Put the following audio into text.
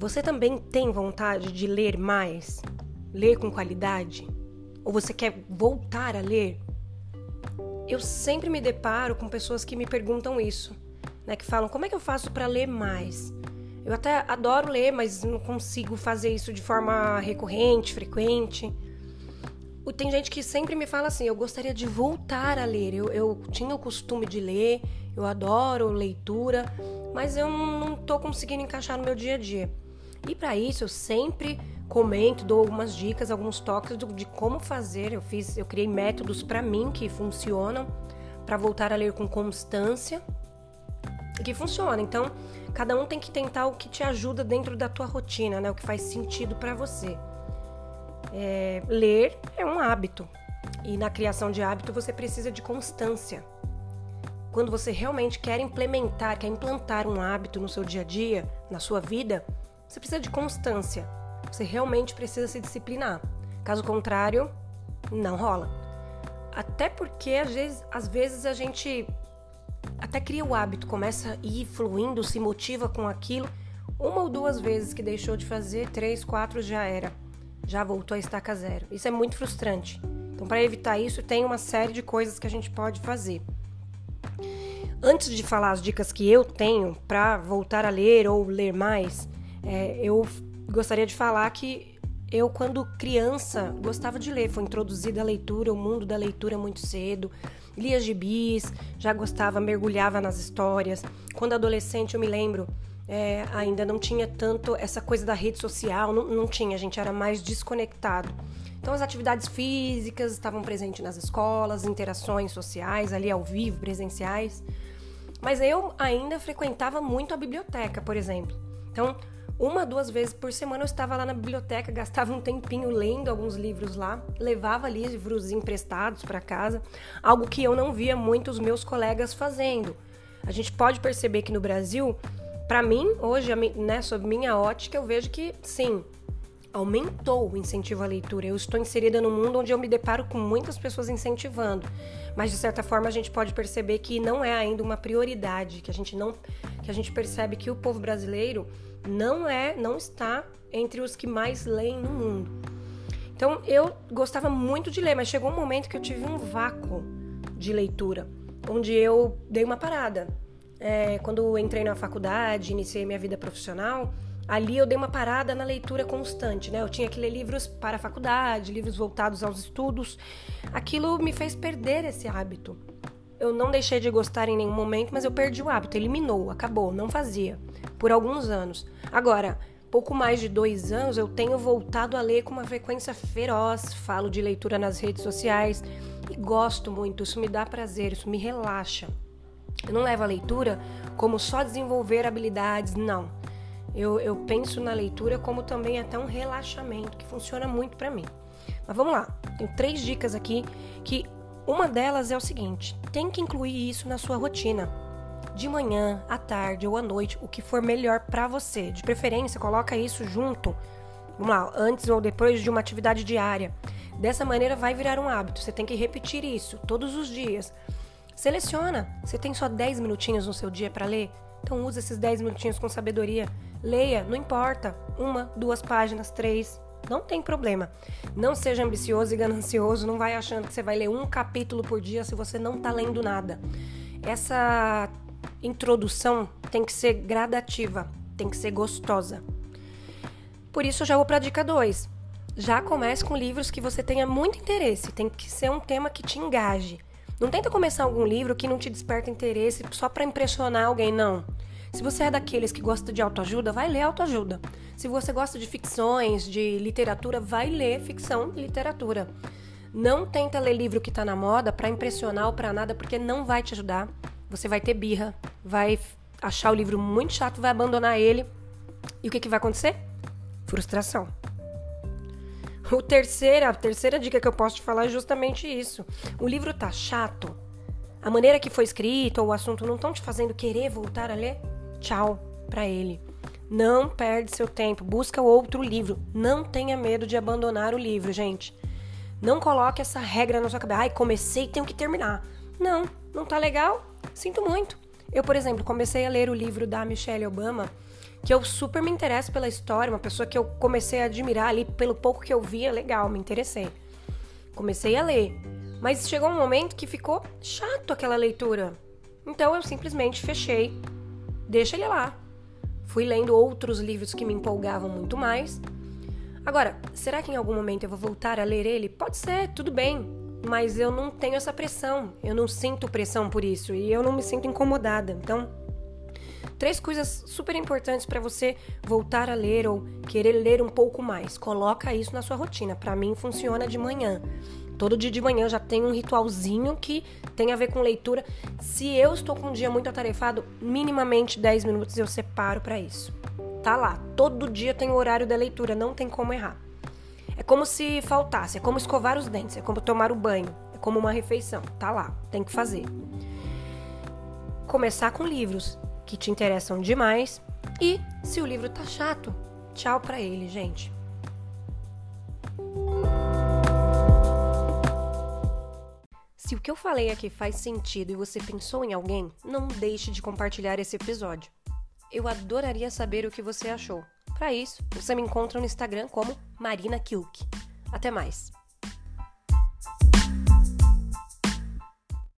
Você também tem vontade de ler mais? Ler com qualidade? Ou você quer voltar a ler? Eu sempre me deparo com pessoas que me perguntam isso, né? Que falam: como é que eu faço para ler mais? Eu até adoro ler, mas não consigo fazer isso de forma recorrente, frequente. Tem gente que sempre me fala assim: eu gostaria de voltar a ler. Eu, eu tinha o costume de ler, eu adoro leitura, mas eu não estou conseguindo encaixar no meu dia a dia. E para isso eu sempre comento, dou algumas dicas, alguns toques de como fazer. Eu fiz, eu criei métodos para mim que funcionam para voltar a ler com constância e que funciona. Então, cada um tem que tentar o que te ajuda dentro da tua rotina, né? O que faz sentido para você. É, ler é um hábito e na criação de hábito você precisa de constância. Quando você realmente quer implementar, quer implantar um hábito no seu dia a dia, na sua vida, você precisa de constância. Você realmente precisa se disciplinar. Caso contrário, não rola. Até porque às vezes, às vezes a gente até cria o hábito, começa a ir fluindo, se motiva com aquilo. Uma ou duas vezes que deixou de fazer, três, quatro já era. Já voltou a estaca zero. Isso é muito frustrante. Então, para evitar isso, tem uma série de coisas que a gente pode fazer. Antes de falar as dicas que eu tenho para voltar a ler ou ler mais, é, eu gostaria de falar que eu, quando criança, gostava de ler. Foi introduzida a leitura, o mundo da leitura muito cedo. Lia gibis, já gostava, mergulhava nas histórias. Quando adolescente, eu me lembro, é, ainda não tinha tanto essa coisa da rede social, não, não tinha, a gente era mais desconectado. Então, as atividades físicas estavam presentes nas escolas, interações sociais, ali ao vivo, presenciais. Mas eu ainda frequentava muito a biblioteca, por exemplo. Então, uma, duas vezes por semana eu estava lá na biblioteca, gastava um tempinho lendo alguns livros lá, levava livros emprestados para casa, algo que eu não via muitos meus colegas fazendo. A gente pode perceber que no Brasil, para mim, hoje, né, sob minha ótica, eu vejo que sim, aumentou o incentivo à leitura. Eu estou inserida num mundo onde eu me deparo com muitas pessoas incentivando, mas de certa forma a gente pode perceber que não é ainda uma prioridade, que a gente não que a gente percebe que o povo brasileiro não é, não está entre os que mais leem no mundo. Então eu gostava muito de ler, mas chegou um momento que eu tive um vácuo de leitura, onde eu dei uma parada. É, quando entrei na faculdade, iniciei minha vida profissional, ali eu dei uma parada na leitura constante, né? Eu tinha que ler livros para a faculdade, livros voltados aos estudos. Aquilo me fez perder esse hábito. Eu não deixei de gostar em nenhum momento, mas eu perdi o hábito, eliminou, acabou, não fazia por alguns anos. Agora, pouco mais de dois anos, eu tenho voltado a ler com uma frequência feroz, falo de leitura nas redes sociais e gosto muito, isso me dá prazer, isso me relaxa. Eu não levo a leitura como só desenvolver habilidades, não. Eu, eu penso na leitura como também até um relaxamento, que funciona muito para mim. Mas vamos lá, tenho três dicas aqui que uma delas é o seguinte: tem que incluir isso na sua rotina de manhã, à tarde ou à noite, o que for melhor para você. De preferência, coloca isso junto, vamos lá, antes ou depois de uma atividade diária. Dessa maneira vai virar um hábito. Você tem que repetir isso todos os dias. Seleciona. Você tem só 10 minutinhos no seu dia para ler? Então use esses 10 minutinhos com sabedoria. Leia, não importa. Uma, duas páginas, três. Não tem problema. Não seja ambicioso e ganancioso. Não vai achando que você vai ler um capítulo por dia se você não está lendo nada. Essa introdução tem que ser gradativa, tem que ser gostosa. Por isso eu já vou para a dica 2. Já comece com livros que você tenha muito interesse, tem que ser um tema que te engaje. Não tenta começar algum livro que não te desperta interesse só para impressionar alguém, não. Se você é daqueles que gosta de autoajuda, vai ler autoajuda. Se você gosta de ficções, de literatura, vai ler ficção e literatura. Não tenta ler livro que está na moda para impressionar ou para nada, porque não vai te ajudar você vai ter birra, vai achar o livro muito chato, vai abandonar ele. E o que, que vai acontecer? Frustração. O terceira, a terceira dica que eu posso te falar é justamente isso. O livro tá chato. A maneira que foi escrito ou o assunto não estão te fazendo querer voltar a ler? Tchau para ele. Não perde seu tempo, busca outro livro. Não tenha medo de abandonar o livro, gente. Não coloque essa regra na sua cabeça. Ai, comecei, tenho que terminar. Não, não tá legal? Sinto muito. Eu, por exemplo, comecei a ler o livro da Michelle Obama, que eu super me interesso pela história, uma pessoa que eu comecei a admirar ali pelo pouco que eu via, legal, me interessei. Comecei a ler, mas chegou um momento que ficou chato aquela leitura. Então eu simplesmente fechei, deixa ele lá. Fui lendo outros livros que me empolgavam muito mais. Agora, será que em algum momento eu vou voltar a ler ele? Pode ser, tudo bem, mas eu não tenho essa pressão. Eu não sinto pressão por isso e eu não me sinto incomodada. Então, Três coisas super importantes para você voltar a ler ou querer ler um pouco mais. Coloca isso na sua rotina. Para mim funciona de manhã. Todo dia de manhã já tem um ritualzinho que tem a ver com leitura. Se eu estou com um dia muito atarefado, minimamente 10 minutos eu separo para isso. Tá lá, todo dia tem o horário da leitura, não tem como errar. É como se faltasse, é como escovar os dentes, é como tomar o banho, é como uma refeição. Tá lá, tem que fazer. Começar com livros que te interessam demais. E se o livro tá chato, tchau para ele, gente. Se o que eu falei aqui faz sentido e você pensou em alguém, não deixe de compartilhar esse episódio. Eu adoraria saber o que você achou. Para isso, você me encontra no Instagram como Marina Kilk. Até mais!